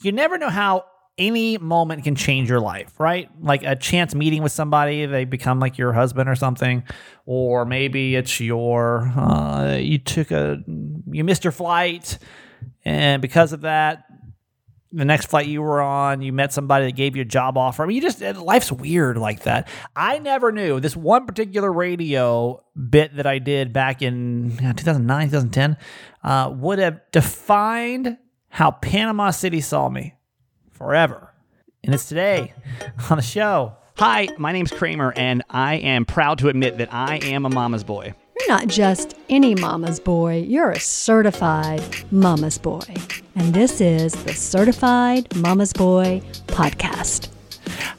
you never know how any moment can change your life, right? Like a chance meeting with somebody, they become like your husband or something, or maybe it's your uh, you took a you missed your flight, and because of that, the next flight you were on, you met somebody that gave you a job offer. I mean, you just life's weird like that. I never knew this one particular radio bit that I did back in 2009, 2010 uh, would have defined how Panama City saw me forever. And it's today on the show. Hi, my name's Kramer, and I am proud to admit that I am a mama's boy. You're not just any mama's boy, you're a certified mama's boy. And this is the Certified Mama's Boy Podcast.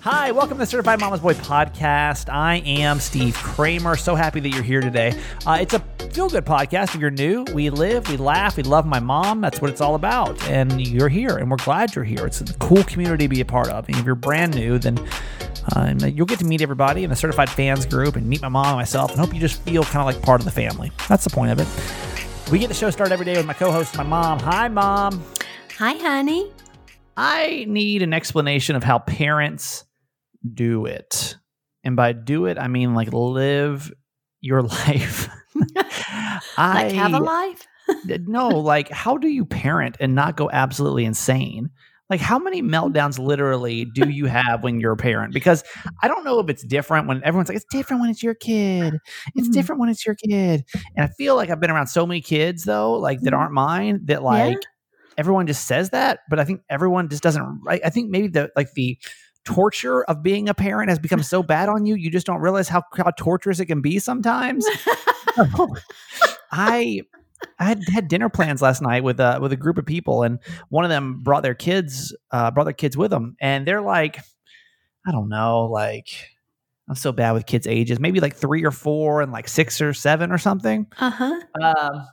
Hi, welcome to the Certified Mama's Boy podcast. I am Steve Kramer. So happy that you're here today. Uh, it's a feel good podcast. If you're new, we live, we laugh, we love my mom. That's what it's all about. And you're here, and we're glad you're here. It's a cool community to be a part of. And if you're brand new, then uh, you'll get to meet everybody in the certified fans group and meet my mom and myself, and hope you just feel kind of like part of the family. That's the point of it. We get the show started every day with my co host, my mom. Hi, mom. Hi, honey. I need an explanation of how parents do it. And by do it, I mean like live your life. I like have a life? no, like how do you parent and not go absolutely insane? Like how many meltdowns literally do you have when you're a parent? Because I don't know if it's different when everyone's like, it's different when it's your kid. It's mm-hmm. different when it's your kid. And I feel like I've been around so many kids though, like that mm-hmm. aren't mine, that like yeah. Everyone just says that, but I think everyone just doesn't. I, I think maybe the like the torture of being a parent has become so bad on you, you just don't realize how, how torturous it can be sometimes. I I had, had dinner plans last night with a with a group of people, and one of them brought their kids uh, brought their kids with them, and they're like, I don't know, like I'm so bad with kids' ages, maybe like three or four, and like six or seven or something. Uh huh. Um,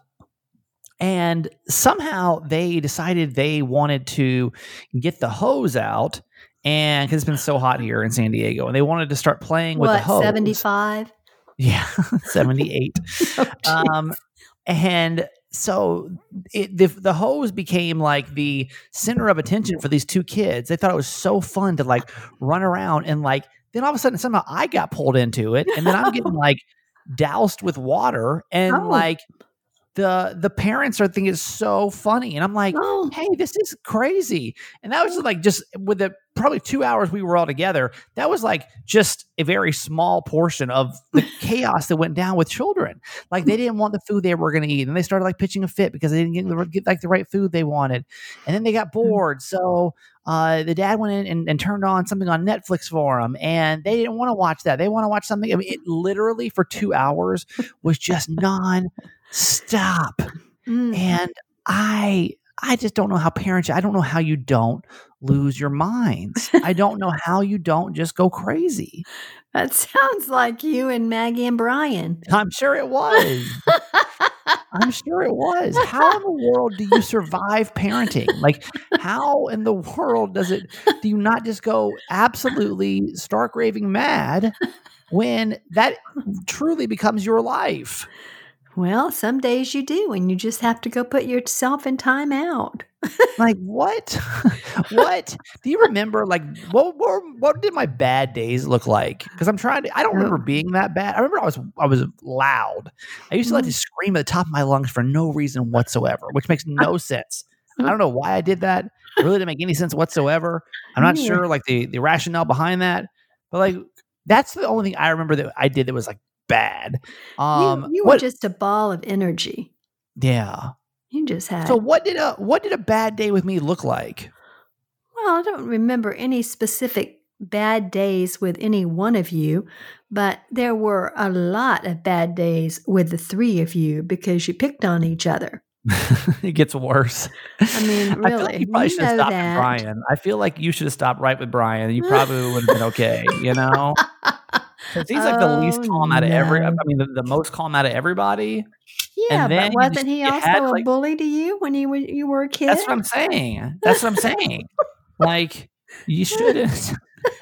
and somehow they decided they wanted to get the hose out and because it's been so hot here in San Diego, and they wanted to start playing with what, the hose. Seventy five. Yeah, seventy eight. oh, um, and so it, the, the hose became like the center of attention for these two kids. They thought it was so fun to like run around and like. Then all of a sudden, somehow I got pulled into it, and then I'm getting like doused with water, and oh. like the the parents are thinking it's so funny and i'm like oh. hey this is crazy and that was just like just with the probably two hours we were all together that was like just a very small portion of the chaos that went down with children like they didn't want the food they were going to eat and they started like pitching a fit because they didn't get, get like the right food they wanted and then they got hmm. bored so uh, the dad went in and, and, turned on something on Netflix for them, and they didn't want to watch that. They want to watch something. I mean, it literally for two hours was just non stop. Mm. And I I just don't know how parents I don't know how you don't lose your minds. I don't know how you don't just go crazy. That sounds like you and Maggie and Brian. I'm sure it was. I'm sure it was. How in the world do you survive parenting? Like, how in the world does it, do you not just go absolutely stark raving mad when that truly becomes your life? Well, some days you do, and you just have to go put yourself in time out. like what? what? Do you remember? Like what, what? What did my bad days look like? Because I'm trying to. I don't remember being that bad. I remember I was I was loud. I used to like to mm. scream at the top of my lungs for no reason whatsoever, which makes no sense. I don't know why I did that. It really didn't make any sense whatsoever. I'm not sure like the the rationale behind that, but like that's the only thing I remember that I did that was like bad. Um, you, you were what, just a ball of energy. Yeah, you just had. So what did a what did a bad day with me look like? Well, I don't remember any specific bad days with any one of you, but there were a lot of bad days with the three of you because you picked on each other. it gets worse. I mean, really, I feel like you probably you should have stopped with Brian. I feel like you should have stopped right with Brian. You probably would have been okay. You know. Because he's like the least oh, calm out of every. I mean, the, the most calm out of everybody. Yeah, but wasn't he also had, a like, bully to you when you were you were a kid? That's what I'm saying. That's what I'm saying. like you shouldn't.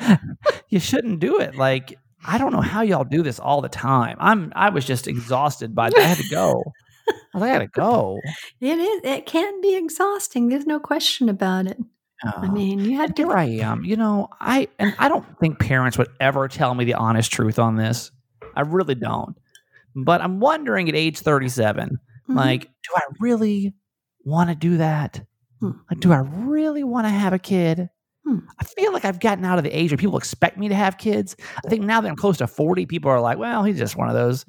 you shouldn't do it. Like I don't know how y'all do this all the time. I'm. I was just exhausted by. That. I had to go. I, I gotta go. It is. It can be exhausting. There's no question about it. I mean, you had here. I am. You know, I and I don't think parents would ever tell me the honest truth on this. I really don't. But I'm wondering at age 37, Mhm. like, do I really want to do that? Hmm. Like, do I really want to have a kid? Hmm. I feel like I've gotten out of the age where people expect me to have kids. I think now that I'm close to 40, people are like, well, he's just one of those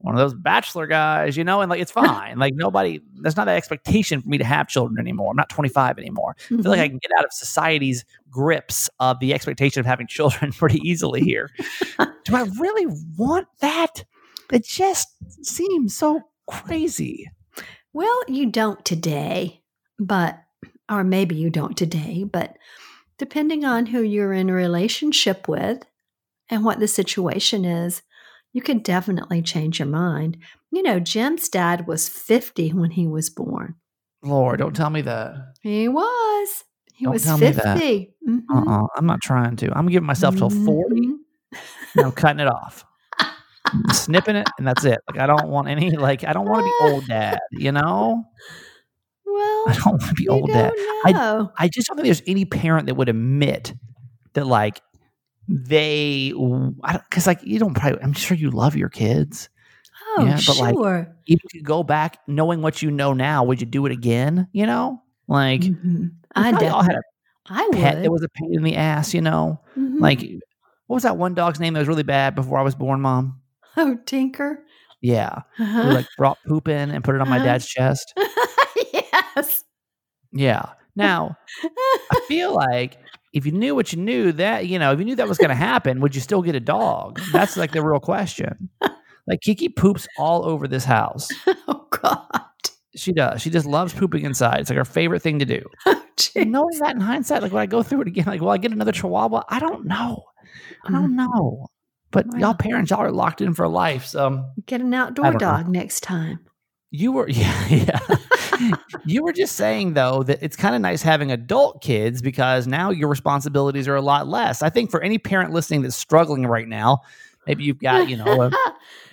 one of those bachelor guys, you know, and like it's fine. like nobody there's not that expectation for me to have children anymore. I'm not 25 anymore. I feel like I mm-hmm. can get out of society's grips of the expectation of having children pretty easily here. Do I really want that? It just seems so crazy. Well, you don't today, but, or maybe you don't today, but depending on who you're in a relationship with and what the situation is, you can definitely change your mind. You know, Jim's dad was 50 when he was born. Lord, don't tell me that. He was. He Don't was tell me that. 50. Mhm. Uh-uh. I'm not trying to. I'm giving myself till 40. Mhm. I'm cutting it off. I'm snipping it and that's it. Like I don't want any like I don't want to be old dad, you know? Well, I don't want to be old dad. know. I just don't think there's any parent that would admit that like they because like you don't probably I'm sure you love your kids. oh, yeah, but, like, sure. If you could go back knowing what you know now, would you do it again? You know? Like Mhm. I all had. I a would. pet that was a pain in the ass, you know? Mhm. Like what was that one dog's name that was really bad before I was born, mom? oh, Tinker. Yeah. Uh-huh. We like brought poop in and put it on my Uh-huh. dad's chest. yes. Yeah. Now, I feel like if you knew what you knew, that, you know, if you knew that was going to happen, would you still get a dog? That's like the real question. Like Kiki poops all over this house. oh God. She does. She just loves pooping inside. It's like her favorite thing to do. Oh, knowing that in hindsight, like when I go through it again, like, will I get another chihuahua? I don't know. I don't mm. know. But Wow. y'all parents, y'all are locked in for life. So Get an outdoor don't know. dog next time. You were, yeah, yeah. you were just saying though that it's kind of nice having adult kids because now your responsibilities are a lot less. I think for any parent listening that's struggling right now, maybe you've got you know a,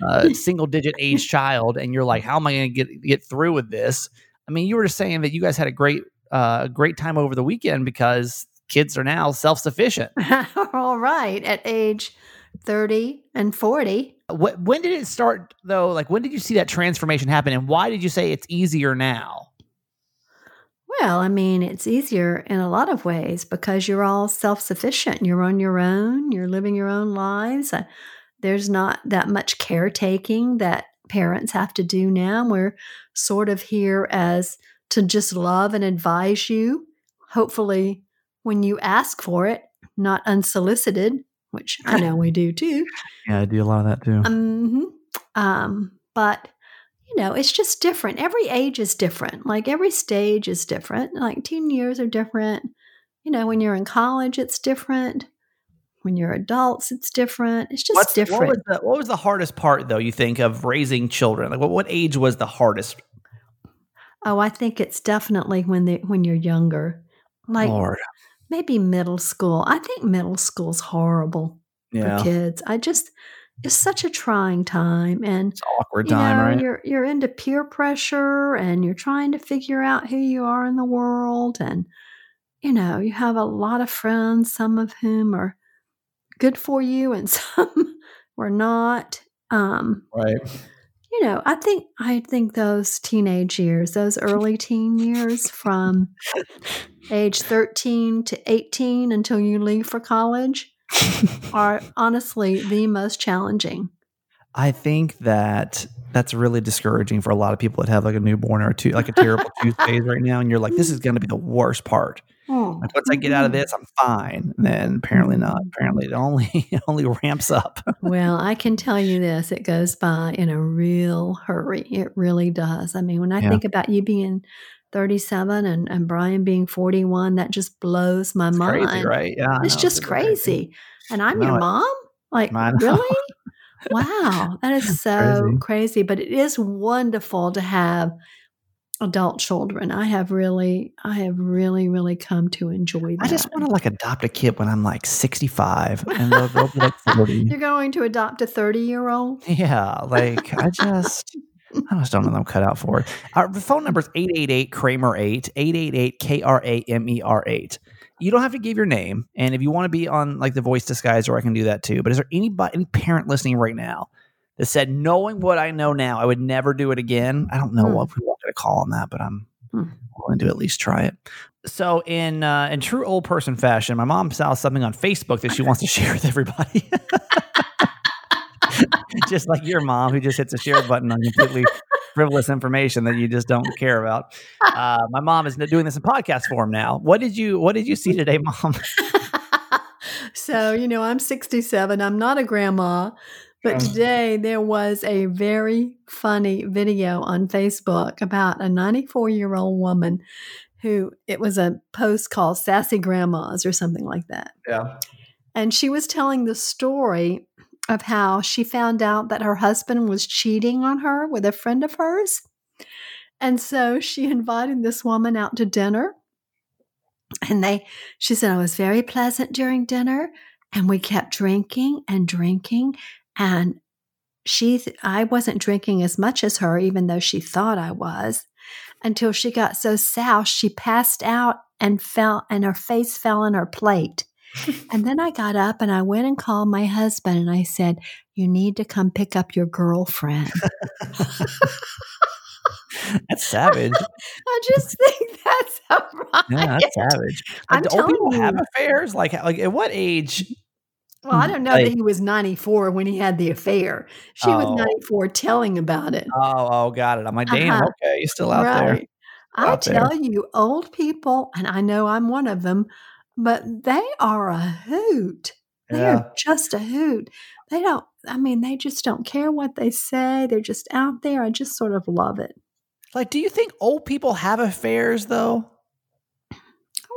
a single digit age child, and you're like, how am I going to get get through with this? I mean, you were just saying that you guys had a great uh, great time over the weekend because kids are now self sufficient. All right. At age 30 and 40. What, when did it start though? Like, when did you see that transformation happen, and why did you say it's easier now? Well, I mean, it's easier in a lot of ways because you're all self sufficient. You're on your own, you're living your own lives. Uh, There's not that much caretaking that parents have to do now. We're sort of here as to just love and advise you, hopefully, when you ask for it, not unsolicited, which I know we do too. Yeah, I do a lot of that too. Um, um, but you know, it's just different. Every age is different. Like every stage is different. Like teen years are different. You know, when you're in college, it's different. When you're adults, it's different. It's just What's- different. What was, the, what was the hardest part, though? You think of raising children? Like, what, what age was the hardest? oh, I think it's definitely when they when you're younger, like Lord, maybe middle school. I think middle school's horrible yeah, for kids. I just it's such a trying time, and it's an awkward you time, know, right? You're you're into peer pressure and you're trying to figure out who you are in the world and you know, you have a lot of friends, some of whom are good for you and some were not. Um, Right. You know, I think I think those teenage years, those early teen years from age 13 to 18 until you leave for college are honestly the most challenging. I think that that's really discouraging for a lot of people that have like a newborn or two, like a terrible tooth phase right now, and you're like, this is going to be the worst part. Oh, Like once I get out of mhm. this, I'm fine. And then apparently not. Apparently it only it only ramps up. Well, I can tell you this, it goes by in a real hurry. It really does. I mean, when I Yeah. think about you being 37 and, and Brian being 41, that just blows my It's mind. crazy, right? Yeah, It's just super crazy. And I'm your it. mom? Like, really? wow. That is so Crazy. crazy. But it is wonderful to have adult children. I have really, I have really, really come to enjoy that. I just want to like adopt a kid when I'm like 65 and they'll, they'll be like 40. You're going to adopt a 30 year old? Yeah, like I just I just don't know I'm cut out for it. Our phone number is 888 Kramer 8, 888 K R A M E R 8. You don't have to give your name. And if you want to be on like the voice disguiser, I can do that too. But is there anybody, any parent listening right now that said, knowing what I know now, I would never do it again? I don't know Hmm. what we want to call on that, but I'm Hmm. willing to at least try it. So in uh, in true old person fashion, my mom saw something on Facebook that she wants to share with everybody. just like your mom who just hits a share button on completely frivolous information that you just don't care about. Uh, my mom is doing this in podcast form now. What did you What did you see today, mom? so, you know, I'm 67. I'm not a grandma, but Um. today there was a very funny video on Facebook about a 94 year old woman who it was a post called Sassy Grandmas or something like that. Yeah. And she was telling the story of how she found out that her husband was cheating on her with a friend of hers. And so she invited this woman out to dinner. And they, she said, I was very pleasant during dinner. And we kept drinking and drinking. And she, th- I wasn't drinking as much as her, even though she thought I was, until she got so soused, she passed out and fell, and her face fell on her plate. And then I got up and I went and called my husband and I said, You need to come pick up your girlfriend. That's savage. I just think that's right. Yeah, that's savage. Like, do old people telling have affairs? Like, like at what age? Well, I don't know Like- that he was 94 when he had the affair. She Oh. was 94 telling about it. Oh, oh, got it. I'm like, damn. Uh-huh. Okay, you're still out there. I Out there. tell you, old people, and I know I'm one of them, but they are a hoot. They Yeah. are just a hoot. They don't, I mean, they just don't care what they say. They're just out there. I just sort of love it. Like, do you think old people have affairs though?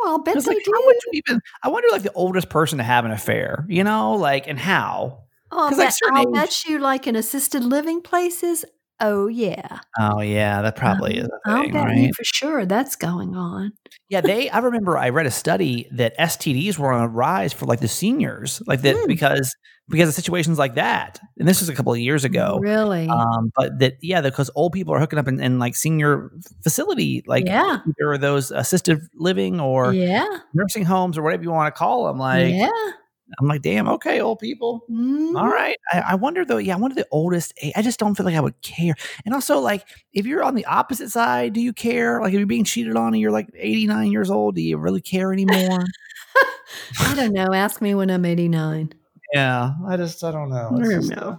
Well, I bet 'Cause, they like, do. how would you even? I wonder, like, the oldest person to have an affair. You know, like, and how? Oh, like, I'll age- bet you, like in assisted living places. Oh, yeah. Oh, yeah, that probably is a I'll thing, bet right? you for sure that's going on. Yeah, they. I remember I read a study that STDs were on a rise for like the seniors, like that Hmm. because because of situations like that. And this was a couple of years ago. Really? Um, but that yeah, because old people are hooking up in, in like senior facility, like yeah. either those assisted living or yeah. nursing homes or whatever you want to call them. Like yeah. I'm like, damn, okay, old people. Mhm. All right. I, I wonder though, yeah, I wonder the oldest. I just don't feel like I would care. And also, like, if you're on the opposite side, do you care? Like, if you're being cheated on and you're like 89 years old, do you really care anymore? I don't know. Ask me when I'm 89. yeah. I just, I don't know. I don't know.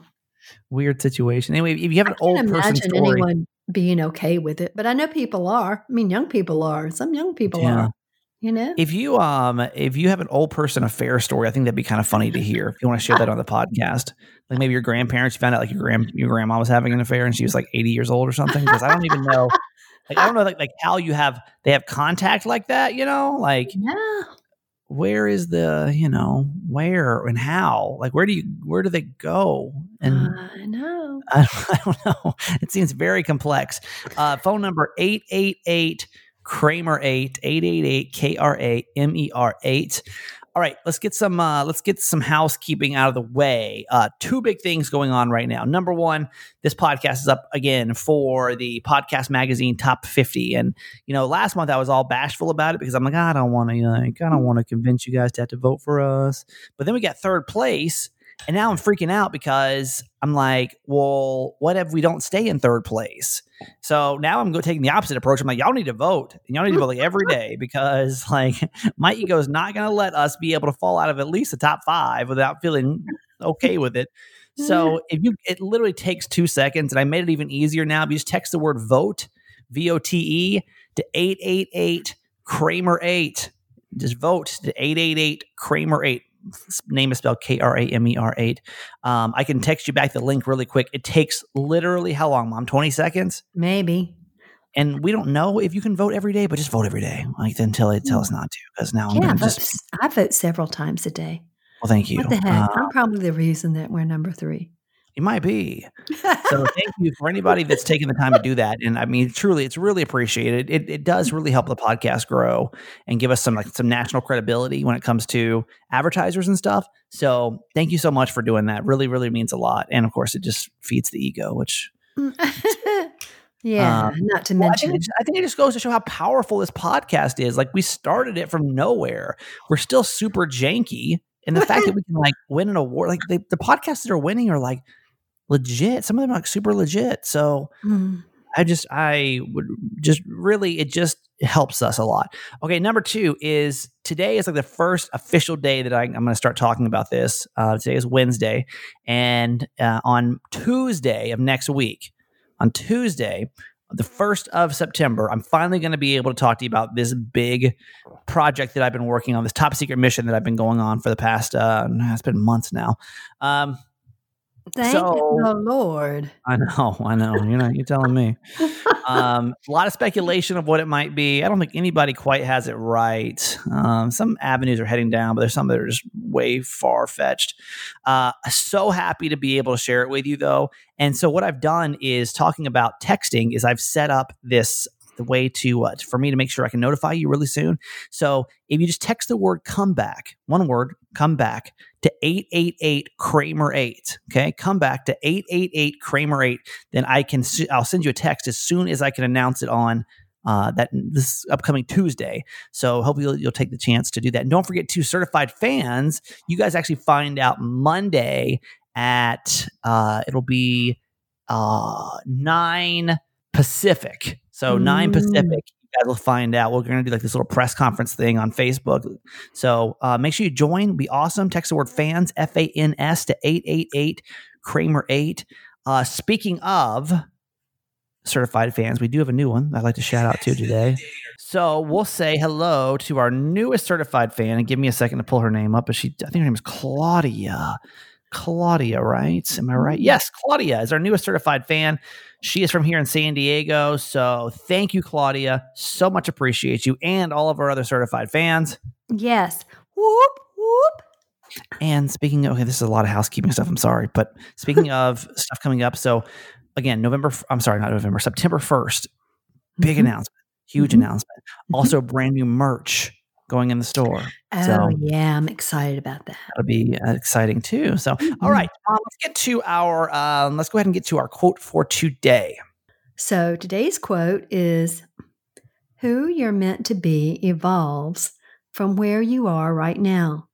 weird situation. Anyway, if you have an old can't person imagine story, anyone being okay with it, but I know people are. I mean, young people are. Some young people Yeah. are. You know? if you um if you have an old person affair story, I think that'd be kind of funny to hear. If you want to share that on the podcast, like maybe your grandparents you found out like your grand your grandma was having an affair and she was like 80 years old or something. Because I don't even know. Like I don't know like like how you have they have contact like that, you know? Like yeah. where is the, you know, where and how? Like where do you where do they go? And I know. I, I don't know. It seems very complex. Uh, phone number 888 Kramer 8 888 K R A M E R 8. All right, let's get some uh, let's get some housekeeping out of the way. Uh, two big things going on right now. Number one, this podcast is up again for the podcast magazine top 50. And you know, last month I was all bashful about it because I'm like, I don't want to like, I don't want to convince you guys to have to vote for us. But then we got third place. And now I'm freaking out because I'm like, well, what if we don't stay in third place? So now I'm go taking the opposite approach. I'm like, y'all need to vote, and y'all need to vote like every day because like my ego is not going to let us be able to fall out of at least the top five without feeling okay with it. So if you, it literally takes two seconds, and I made it even easier now. If you just text the word vote, V O T E, to eight eight eight Kramer eight. Just vote to eight eight eight Kramer eight name is spelled K R A M E R 8. Um, I can text you back the link really quick. It takes literally how long, mom? 20 seconds? Maybe. And we don't know if you can vote every day, but just vote every day, like until they tell us not to. Because now I'm Yeah, I going vote, just, I vote several times a day. well, thank you. What the heck? Uh, I'm probably the reason that we're number three. It might be. So thank you for anybody that's taking the time to do that. And I mean, truly, it's really appreciated. It, it does really help the podcast grow and give us some like some national credibility when it comes to advertisers and stuff. So thank you so much for doing that. Really, really means a lot. And of course, it just feeds the ego, which Yeah, Um, not to Well, I mention. think, it, I think it just goes to show how powerful this podcast is. Like we started it from nowhere. We're still super janky. And the fact that we can like win an award, like they, the podcasts that are winning are like legit. Some of them are like super legit. So Mm. I just, I would just really, it just helps us a lot. Okay. Number two is today is like the first official day that I, I'm going to start talking about this. Uh, today is Wednesday. And uh, on Tuesday of next week, on Tuesday, the 1st of September, I'm finally going to be able to talk to you about this big project that I've been working on, this top secret mission that I've been going on for the past, uh, it's been months now. Um, Thank So- the Lord. I know, I know. You're not, you're telling me. Um, a lot of speculation of what it might be. I don't think anybody quite has it right. Um, some avenues are heading down, but there's some that are just way far fetched. Uh, so happy to be able to share it with you, though. And so, what I've done is talking about texting. Is I've set up this the way to uh, for me to make sure I can notify you really soon. So if you just text the word "come back," one word, "come back" to eight eight eight Kramer eight. Okay, come back to eight eight eight Kramer eight. Then I can I'll send you a text as soon as I can announce it on. Uh, that this upcoming Tuesday. So hopefully you'll, you'll take the chance to do that. And don't forget to certified fans. You guys actually find out Monday at uh, it'll be uh, nine Pacific. So nine Mm. Pacific. You guys will find out. We're going to do like this little press conference thing on Facebook. So uh, make sure you join. Be awesome. Text the word fans F A N S to eight eight eight Kramer eight. Uh, speaking of certified fans, we do have a new one I'd like to shout out to today. So we'll say hello to our newest certified fan, and give me a second to pull her name up. But she, I think her name is Claudia. Claudia, right? Am I right? Yes, Claudia is our newest certified fan. She is from here in San Diego. So thank you, Claudia. So much appreciate you and all of our other certified fans. Yes. Whoop, whoop. And speaking of, okay, this is a lot of housekeeping stuff. I'm sorry. But speaking of stuff coming up, so again, November, I'm sorry, not November, September 1st, big Mhm. announcement, huge Mhm. announcement. Also, brand new merch going in the store. Oh, So- yeah. I'm excited about that. That'll be uh, exciting too. So, all right, um, let's get to our, um, let's go ahead and get to our quote for today. So today's quote is Who you're meant to be evolves from where you are right now.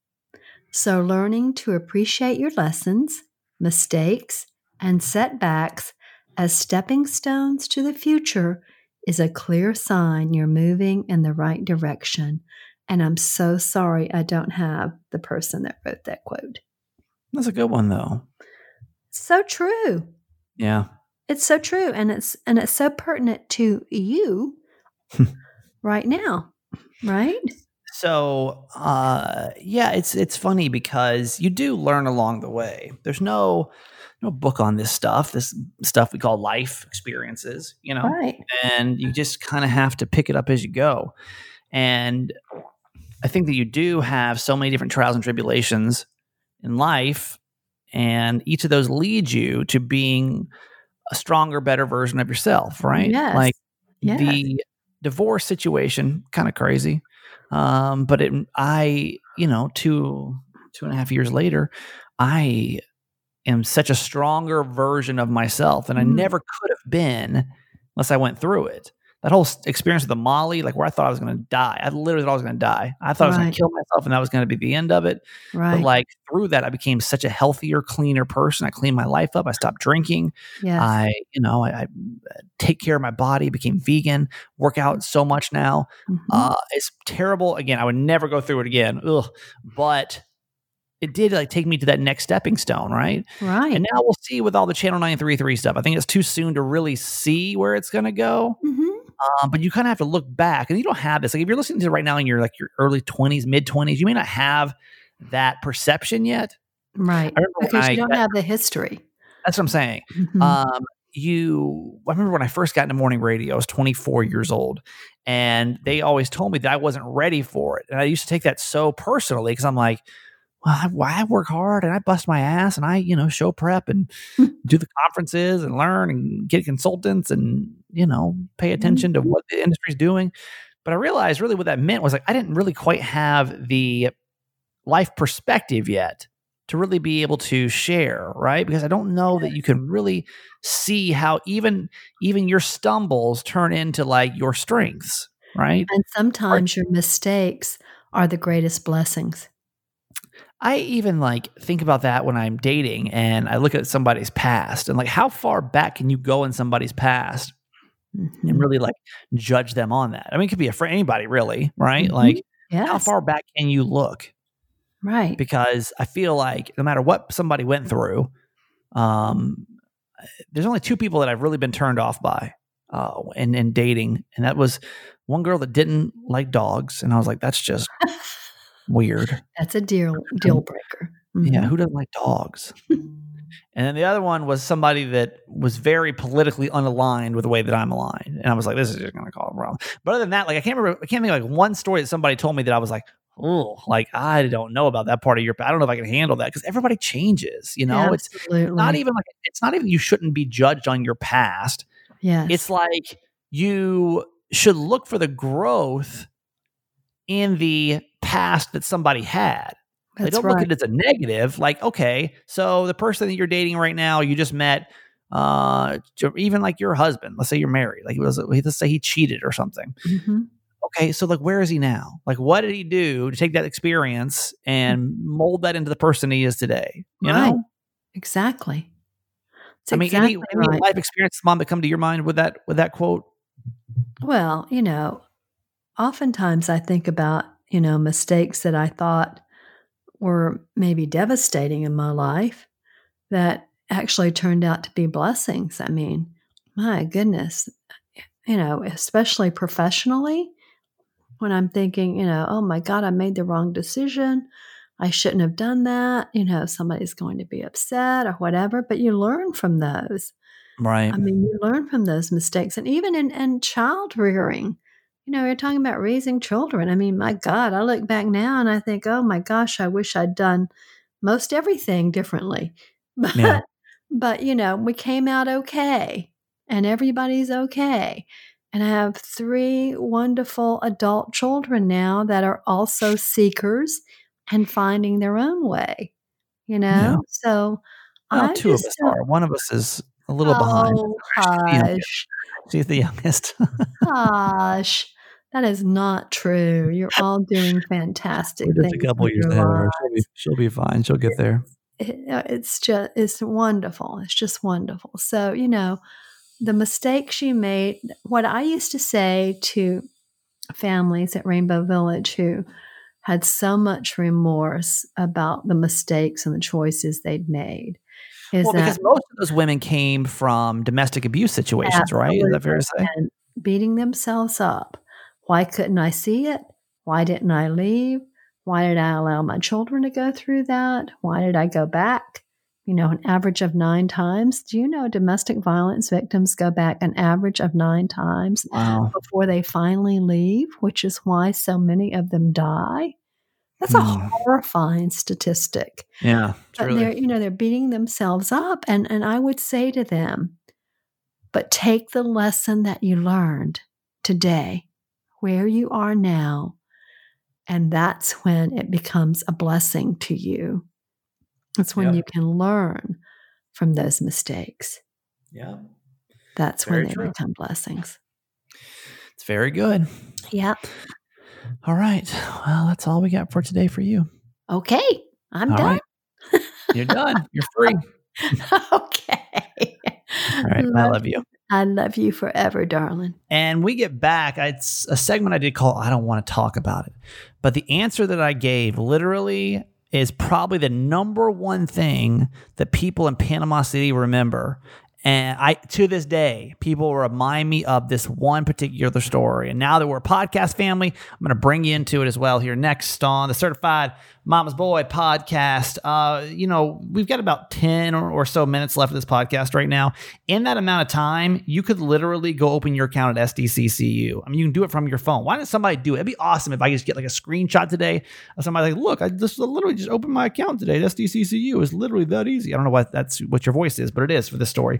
So learning to appreciate your lessons, mistakes, and setbacks as stepping stones to the future is a clear sign you're moving in the right direction. And I'm so sorry I don't have the person that wrote that quote. That's a good one though. So true. Yeah. It's so true, and it's and it's so pertinent to you right now, right? So, uh, yeah, it's it's funny because you do learn along the way. There's no no book on this stuff. This stuff we call life experiences, you know. Right. and you just kind of have to pick it up as you go. And I think that you do have so many different trials and tribulations in life, and each of those leads you to being a stronger, better version of yourself, right? Yes. Like Yes. the divorce situation, kind of crazy. Um, but it, I, you know, two two and a half years later, I am such a stronger version of myself than I Mhm. never could have been unless I went through it. That whole experience with the Molly, like where I thought I was going to die, I literally thought I was going to die. I thought I was going to kill myself, and that was going to be the end of it. right. But like through that, I became such a healthier, cleaner person. I cleaned my life up. I stopped drinking. yes. I, you know, I, I take care of my body, became vegan, work out so much now. Mhm. Uh, it's terrible. Again, I would never go through it again. Ugh. But it did like take me to that next stepping stone, right? right. And now we'll see with all the Channel 933 stuff. I think it's too soon to really see where it's going to go. Mhm. Um, but you kind of have to look back, and you don't have this. Like if you're listening to it right now in your like your early 20s, mid 20s, you may not have that perception yet. Right. I Because I you don't got- have the history. That's what I'm saying. Mhm. Um, you, I remember when I first got into morning radio, I was 24 years old, and they always told me that I wasn't ready for it. And I used to take that so personally because I'm like, well, I, I work hard and I bust my ass and I, you know, show prep and do the conferences and learn and get consultants and, you know, pay attention to mm-hmm. what the industry's doing. But I realized really what that meant was like, I didn't really quite have the life perspective yet to really be able to share, right? Because I don't know that you can really see how even even your stumbles turn into like your strengths, right? And sometimes your mistakes are the greatest blessings. I even like think about that when I'm dating and I look at somebody's past and like how far back can you go in somebody's past Mhm. and really like judge them on that? I mean, it could be a for anybody really, right? Mhm. Like how far back can you look? right. Because I feel like no matter what somebody went through, um, there's only two people that I've really been turned off by uh, in, in dating, and that was one girl that didn't like dogs, and I was like, that's just weird. That's a deal deal breaker. Yeah, Mhm. who doesn't like dogs? And then the other one was somebody that was very politically unaligned with the way that I'm aligned. And I was like, this is just gonna cause a problem. But other than that, like I can't remember I can't think of like one story that somebody told me that I was like, oh, like I don't know about that part of your I don't know if I can handle that. Because everybody changes, you know. It's not even like it's not even you shouldn't be judged on your past. Yeah. It's like you should look for the growth in the past that somebody had. They don't right. look at it as a negative. Like, okay, so the person that you're dating right now, you just met, uh, even like your husband. Let's say you're married. Like, he was, let's say he cheated or something. Mhm. Okay, so like, where is he now? Like, what did he do to take that experience and mold that into the person he is today? You Right. know, Exactly. I mean, exactly any, any right. life experience, mom, that come to your mind with that with that quote? Well, you know, oftentimes I think about, you know, mistakes that I thought were maybe devastating in my life that actually turned out to be blessings. I mean, my goodness, you know, especially professionally, when I'm thinking, you know, oh my God, I made the wrong decision. I shouldn't have done that. You know, somebody's going to be upset or whatever, but you learn from those. Right. I mean, you learn from those mistakes. And even in, in child rearing, you know, you're talking about raising children. I mean, my God, I look back now and I think, oh my gosh, I wish I'd done most everything differently. But, Yeah. but you know, we came out okay and everybody's okay. And I have three wonderful adult children now that are also seekers and finding their own way, you know? Yeah. So well, I two of us are. One of us is a little behind. Oh, Yeah. hush. She's the youngest. Gosh, that is not true. You're all doing fantastic. Just a couple years ahead of her. She'll be, she'll be fine. She'll get there. It- uh, it's just it's wonderful. It's just wonderful. So you know, the mistakes you made. What I used to say to families at Rainbow Village who had so much remorse about the mistakes and the choices they'd made is Well, that because most of those women came from domestic abuse situations, right? Is that fair to say? beating themselves up. Why couldn't I see it? Why didn't I leave? Why did I allow my children to go through that? Why did I go back? You know, an average of nine times. Do you know domestic violence victims go back an average of nine times Wow. before they finally leave, which is why so many of them die? That's a Hmm. horrifying statistic Yeah. But really, they're you know they're beating themselves up and and i would say to them but take the lesson that you learned today where you are now and that's when it becomes a blessing to you it's when Yeah. you can learn from those mistakes yeah. that's Very when they true. become blessings It's very good. yeah All right. Well, that's all we got for today for you. okay i'm All done right. You're done. You're free. okay All right. I love you. I love you forever darling And we get back. It's a segment I did call I Don't Want to Talk About It. But the answer that I gave literally is probably the number one thing that people in Panama City remember. And I to this day, people remind me of this one particular story. And now that we're a podcast family, I'm going to bring you into it as well here next on the Certified Mama's Boy podcast. Uh, you know, we've got about 10 or, or so minutes left of this podcast right now. In that amount of time, you could literally go open your account at SDCCU. I mean, you can do it from your phone. Why didn't somebody do it? It'd be awesome if I just get like a screenshot today of somebody like, look, I just literally just opened my account today at SDCCU. It's literally that easy. I don't know what that's what your voice is, but it is for this story.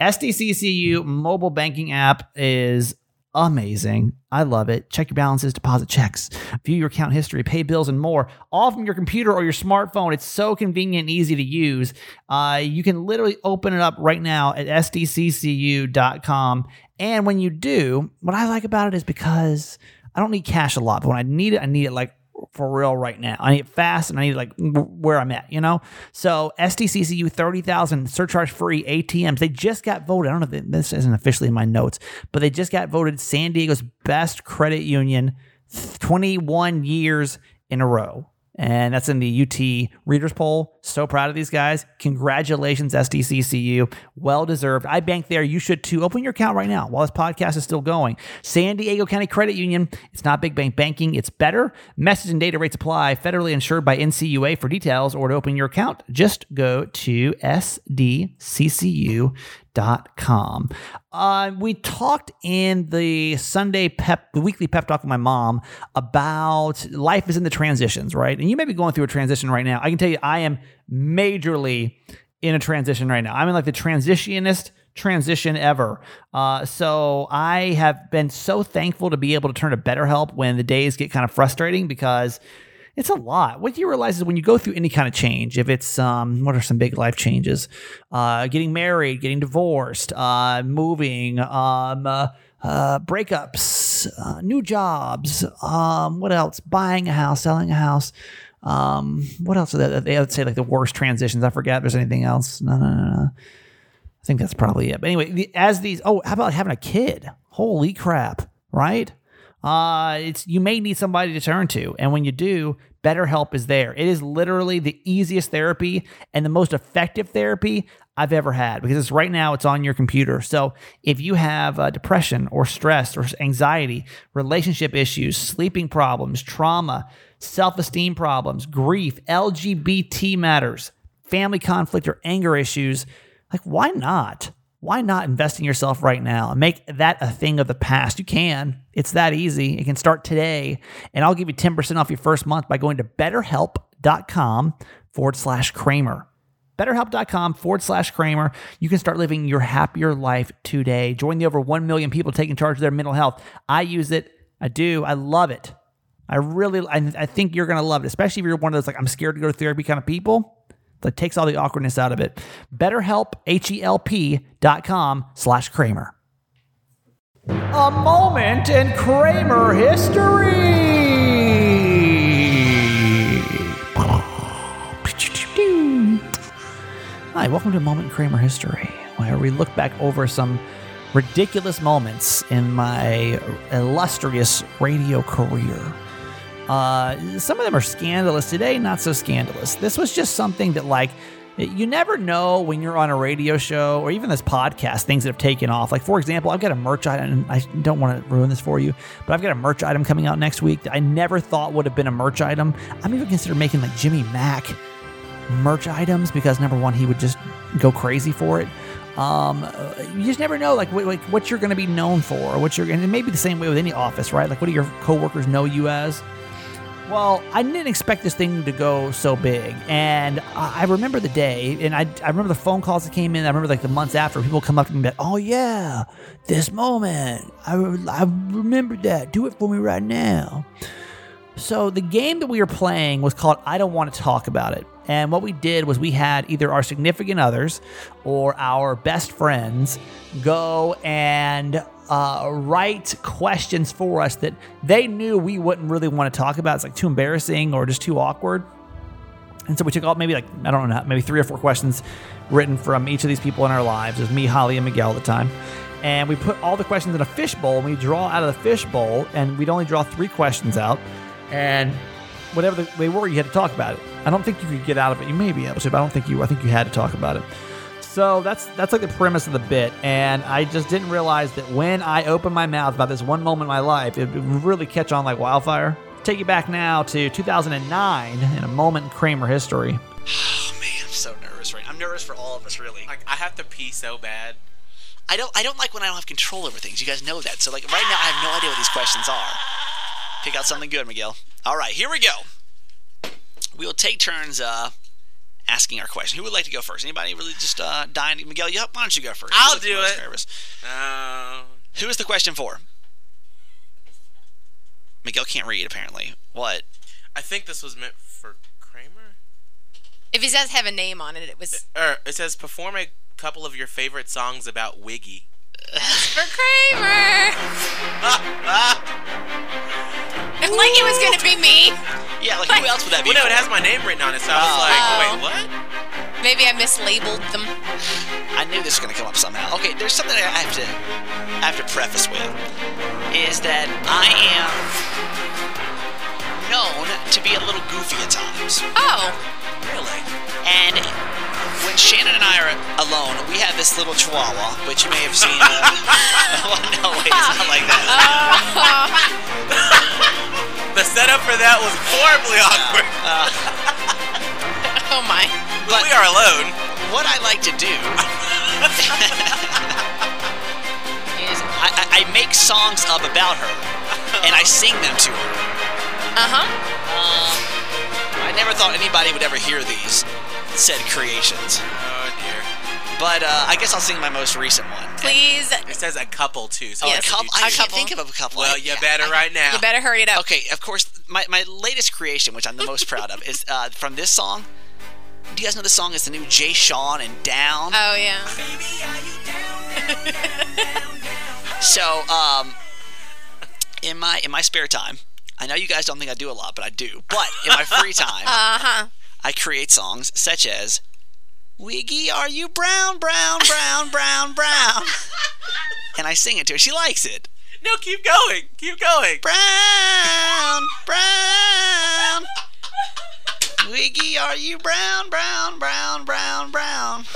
SDCCU mobile banking app is amazing. I love it. Check your balances, deposit checks, view your account history, pay bills, and more, all from your computer or your smartphone. It's so convenient and easy to use. Uh, you can literally open it up right now at sdccu.com. And when you do, what I like about it is because I don't need cash a lot, but when I need it, I need it like for real right now. I need it fast and I need like where I'm at, you know? So SDCCU 30,000 surcharge free ATMs. They just got voted. I don't know if this isn't officially in my notes, but they just got voted San Diego's best credit union 21 years in a row and that's in the UT Readers Poll. So proud of these guys. Congratulations, SDCCU. Well deserved. I bank there. You should too. Open your account right now while this podcast is still going. San Diego County Credit Union. It's not big bank banking, it's better. Message and data rates apply. Federally insured by NCUA. For details or to open your account, just go to SDCCU com. Uh, we talked in the Sunday pep, the weekly pep talk with my mom about life is in the transitions, right? And you may be going through a transition right now. I can tell you, I am majorly in a transition right now. I'm in like the transitionist transition ever. Uh, so I have been so thankful to be able to turn to BetterHelp when the days get kind of frustrating because it's a lot. What you realize is when you go through any kind of change, if it's um, what are some big life changes? Uh, getting married, getting divorced, uh, moving, um, uh, uh breakups, uh, new jobs. Um, what else? Buying a house, selling a house. Um, what else? They, would say like the worst transitions. I forget. There's anything else? No, no, no, no. I think that's probably it. But anyway, as these, oh, how about having a kid? Holy crap! Right? Uh, it's you may need somebody to turn to, and when you do, BetterHelp is there. It is literally the easiest therapy and the most effective therapy I've ever had because it's right now it's on your computer. So if you have uh, depression or stress or anxiety, relationship issues, sleeping problems, trauma, self-esteem problems, grief, LGBT matters, family conflict or anger issues, like why not? Why not invest in yourself right now and make that a thing of the past? You can. It's that easy. It can start today. And I'll give you 10% off your first month by going to betterhelp.com forward slash Kramer. BetterHelp.com forward slash Kramer. You can start living your happier life today. Join the over 1 million people taking charge of their mental health. I use it. I do. I love it. I really, I, I think you're going to love it, especially if you're one of those like, I'm scared to go to therapy kind of people that takes all the awkwardness out of it. BetterHelp, H-E-L-P dot com slash Kramer. A moment in Kramer history. Hi, welcome to moment in Kramer history, where we look back over some ridiculous moments in my illustrious radio career. Uh, some of them are scandalous today, not so scandalous. This was just something that, like, you never know when you're on a radio show or even this podcast, things that have taken off. Like, for example, I've got a merch item. I don't want to ruin this for you, but I've got a merch item coming out next week that I never thought would have been a merch item. I'm even considering making like Jimmy Mack merch items because number one, he would just go crazy for it. Um, you just never know, like, what, like what you're going to be known for, or what you're, and it may be the same way with any office, right? Like, what do your coworkers know you as? Well, I didn't expect this thing to go so big. And I remember the day, and I, I remember the phone calls that came in. I remember like the months after, people come up to me and be like, oh, yeah, this moment. I, I remember that. Do it for me right now. So the game that we were playing was called I Don't Want to Talk About It. And what we did was we had either our significant others or our best friends go and uh, write questions for us that they knew we wouldn't really want to talk about. It's like too embarrassing or just too awkward. And so we took all maybe like, I don't know, maybe three or four questions written from each of these people in our lives. It was me, Holly, and Miguel at the time. And we put all the questions in a fishbowl and we draw out of the fishbowl and we'd only draw three questions out. And whatever they were, you had to talk about it. I don't think you could get out of it. You may be able to, but I don't think you, I think you had to talk about it. So that's that's like the premise of the bit, and I just didn't realize that when I opened my mouth about this one moment in my life, it would really catch on like wildfire. Take you back now to 2009 in a moment in Kramer history. Oh man, I'm so nervous right. I'm nervous for all of us, really. Like I have to pee so bad. I don't I don't like when I don't have control over things. You guys know that. So like right now, I have no idea what these questions are. Pick out something good, Miguel. All right, here we go. We will take turns uh, asking our question. Who would like to go first? Anybody really just uh, dying? Miguel, you, why don't you go first? I'll do it. Um, Who is the question for? Miguel can't read, apparently. What? I think this was meant for Kramer. If it does have a name on it, it was. It, it says perform a couple of your favorite songs about Wiggy for Kramer. It's like it was gonna be me. Yeah, like who else would that be? Well, no, it has my name written on it, so I was Oh. like, Oh. wait, what? Maybe I mislabeled them. I knew this was gonna come up somehow. Okay, there's something I have to I have to preface with is that I am known to be a little goofy at times. Oh, Really? And when Shannon and I are alone, we have this little chihuahua, which you may have seen. Uh, well, no, wait, it's not like that. The setup for that was horribly awkward. oh my. But we are alone. what I like to do is I, I, I make songs up about her, and I sing them to her. Uh huh. I never thought anybody would ever hear these said creations, Oh dear. but uh, I guess I'll sing my most recent one. Please, It says a couple too. So Oh, Yes. a couple. A I can't think of a couple. Well, you yeah, better I- right now. you better hurry it up. Okay, of course, my, my latest creation, which I'm the most proud of, is uh, from this song. Do you guys know the song is the new Jay Sean and Down? Oh yeah. So, um, in my in my spare time, I know you guys don't think I do a lot, but I do. But in my free time, Uh huh. I create songs such as "Wiggy, are you brown, brown, brown, brown, brown?" and I sing it to her. She likes it. No, keep going. Keep going. Brown, brown. Wiggy, are you brown, brown, brown, brown, brown?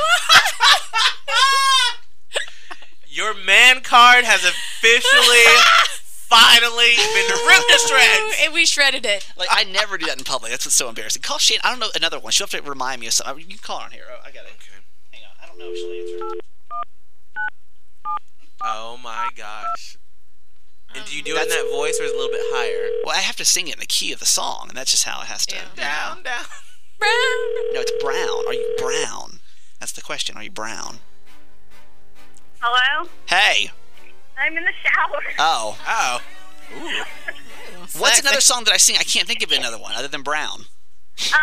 Your man card has officially, finally been ripped to shreds. And we shredded it. Like I never do that in public. That's what's so embarrassing. Call Shane. I don't know another one. She'll have to remind me of something. You can call her on here. Oh, I got it. Okay. Hang on. I don't know if she'll answer. Oh my gosh. And do you do it in that voice or is it a little bit higher? Well, I have to sing it in the key of the song, and that's just how it has to. Yeah. you know. Down, down. No, it's brown. Are you brown? That's the question. Are you brown? Hello? Hey. I'm in the shower. Oh. Oh. Ooh. What's another song that I sing? I can't think of another one other than brown. Uh,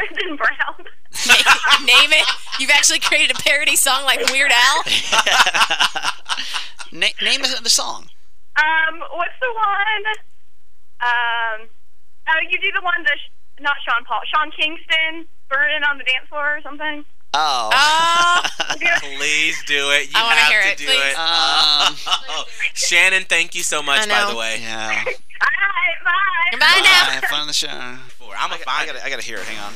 I've been brown. Name it. You've actually created a parody song like Weird Al. Na- name the song. Um, what's the one? Um, oh, you do the one that, sh- not Sean Paul, Sean Kingston, burning on the dance floor or something? Oh. Oh, Please do it. You I wanna have hear to it, do please. it. Um, Oh, Shannon, thank you so much, by the way. yeah. All right, bye. goodbye Bye. now. Have fun on the show. For- I'm I, a got- I find gotta, I gotta hear it. Hang on.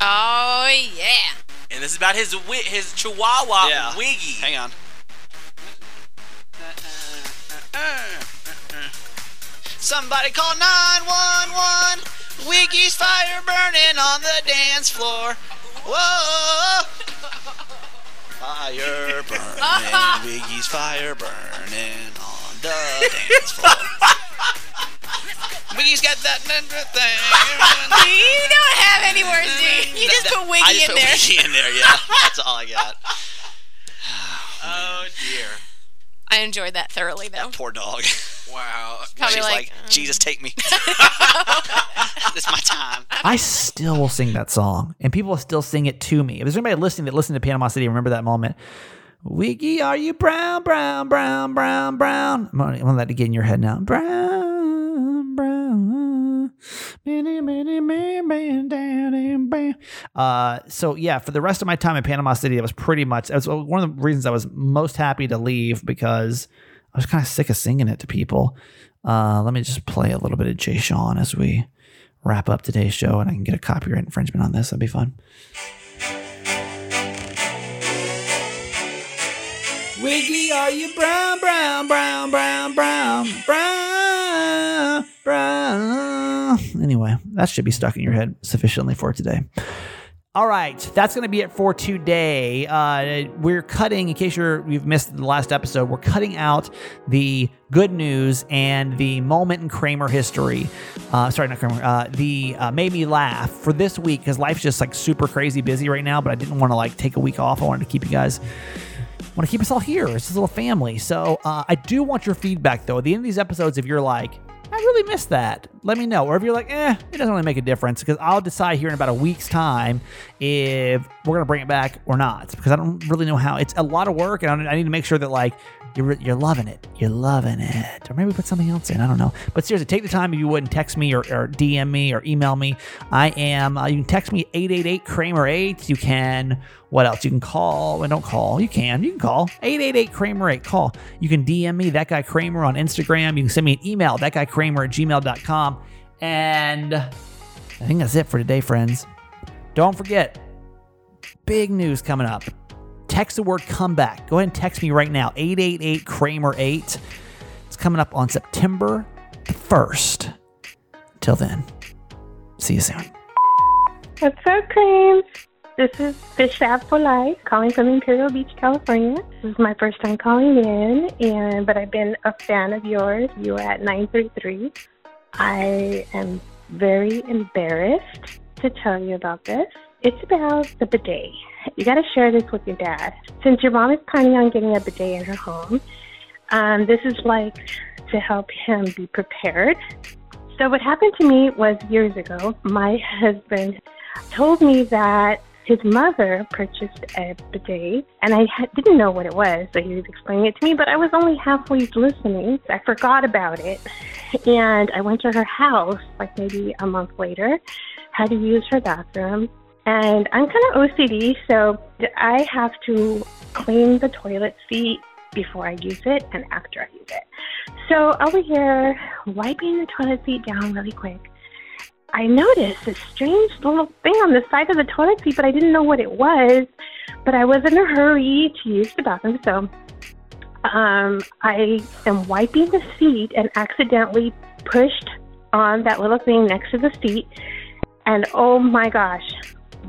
Oh yeah. And this is about his wi- his Chihuahua Yeah. Wiggy. Hang on. Somebody call 911. Wiggy's fire burning on the dance floor. Whoa! Fire burning. Wiggy's fire burning on the dance floor. Wiggy's got that thing. You don't have any words, do you? Just put Wiggy in there. I just put. Wiggy in there, yeah. That's all I got. Oh dear. I enjoyed that thoroughly, though. Poor dog. Wow. Probably She's like, like, um, Jesus, take me. it's my time. I still will sing that song, and people will still sing it to me. If there's anybody listening that listened to Panama City, remember that moment. Wiggy, are you brown, brown, brown, brown, brown? I'm gonna, I'm gonna let it get in your head now. Brown, brown. Uh, so yeah, for the rest of my time in Panama City, it was pretty much. That was one of the reasons I was most happy to leave because I was kind of sick of singing it to people. Uh, let me just play a little bit of Jay Sean as we wrap up today's show, and I can get a copyright infringement on this. That'd be fun. Wiggy, are you brown, brown, brown, brown, brown, brown, brown? That should be stuck in your head sufficiently for today. All right, that's going to be it for today. Uh, we're cutting, in case you're you've missed the last episode, we're cutting out the good news and the moment in Kramer history. Uh, sorry, not Kramer. Uh, the uh, made me laugh for this week because life's just like super crazy busy right now. But I didn't want to like take a week off. I wanted to keep you guys want to keep us all here. It's this little family. So uh, I do want your feedback though. At the end of these episodes, if you're like, I really miss that. Let me know. Or if you're like, eh, it doesn't really make a difference because I'll decide here in about a week's time if we're gonna bring it back or not because I don't really know how. It's a lot of work, and I need to make sure that like you're you're loving it. You're loving it. Or maybe put something else in. I don't know. But seriously, take the time if you would and text me or, or DM me or email me. I am. Uh, you can text me 888 Kramer 8. You can. What else? You can call. And don't call. You can. You can call 888 Kramer 8. Call. You can DM me that guy Kramer on Instagram. You can send me an email that guy Kramer at gmail.com. And I think that's it for today, friends. Don't forget, big news coming up. Text the word comeback. Go ahead and text me right now 888 Kramer 8. It's coming up on September the 1st. Till then, see you soon. What's up? This is Fish Fab for Life, calling from Imperial Beach, California. This is my first time calling in, and but I've been a fan of yours. You were at 933. I am very embarrassed to tell you about this. It's about the bidet. You got to share this with your dad. Since your mom is planning on getting a bidet in her home, um, this is like to help him be prepared. So, what happened to me was years ago, my husband told me that his mother purchased a bidet, and I didn't know what it was, so he was explaining it to me, but I was only halfway listening. I forgot about it, and I went to her house, like maybe a month later, had to use her bathroom, and I'm kind of OCD, so I have to clean the toilet seat before I use it and after I use it. So over here, wiping the toilet seat down really quick, I noticed this strange little thing on the side of the toilet seat, but I didn't know what it was. But I was in a hurry to use the bathroom, so um, I am wiping the seat and accidentally pushed on that little thing next to the seat. And oh my gosh,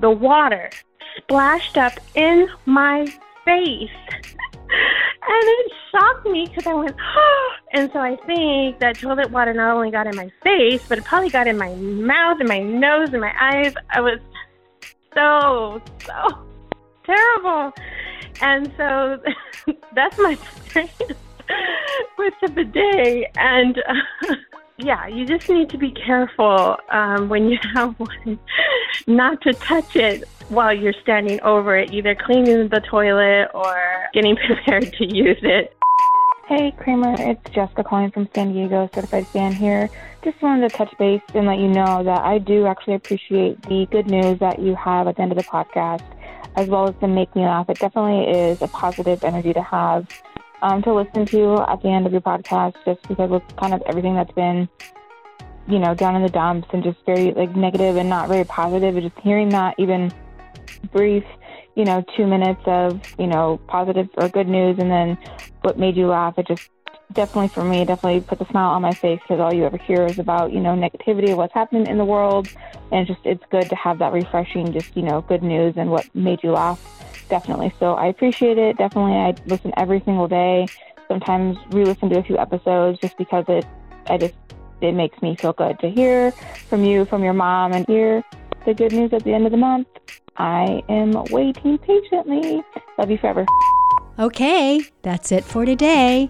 the water splashed up in my face. and it shocked me because I went, oh, and so I think that toilet water not only got in my face, but it probably got in my mouth and my nose and my eyes. I was so, so terrible. And so that's my experience with the bidet. And yeah, you just need to be careful um, when you have one not to touch it while you're standing over it, either cleaning the toilet or getting prepared to use it. Hey Kramer, it's Jessica calling from San Diego, certified fan here. Just wanted to touch base and let you know that I do actually appreciate the good news that you have at the end of the podcast, as well as the make me laugh. It definitely is a positive energy to have um, to listen to at the end of your podcast, just because with kind of everything that's been, you know, down in the dumps and just very like negative and not very positive. And just hearing that even brief, you know, two minutes of, you know, positive or good news and then what made you laugh, it just definitely for me, definitely put the smile on my face because all you ever hear is about, you know, negativity of what's happening in the world. And just, it's good to have that refreshing, just, you know, good news and what made you laugh. Definitely. So I appreciate it. Definitely. I listen every single day. Sometimes re-listen to a few episodes just because it, I just, it makes me feel good to hear from you, from your mom, and hear the good news at the end of the month. I am waiting patiently. Love you forever. Okay, that's it for today.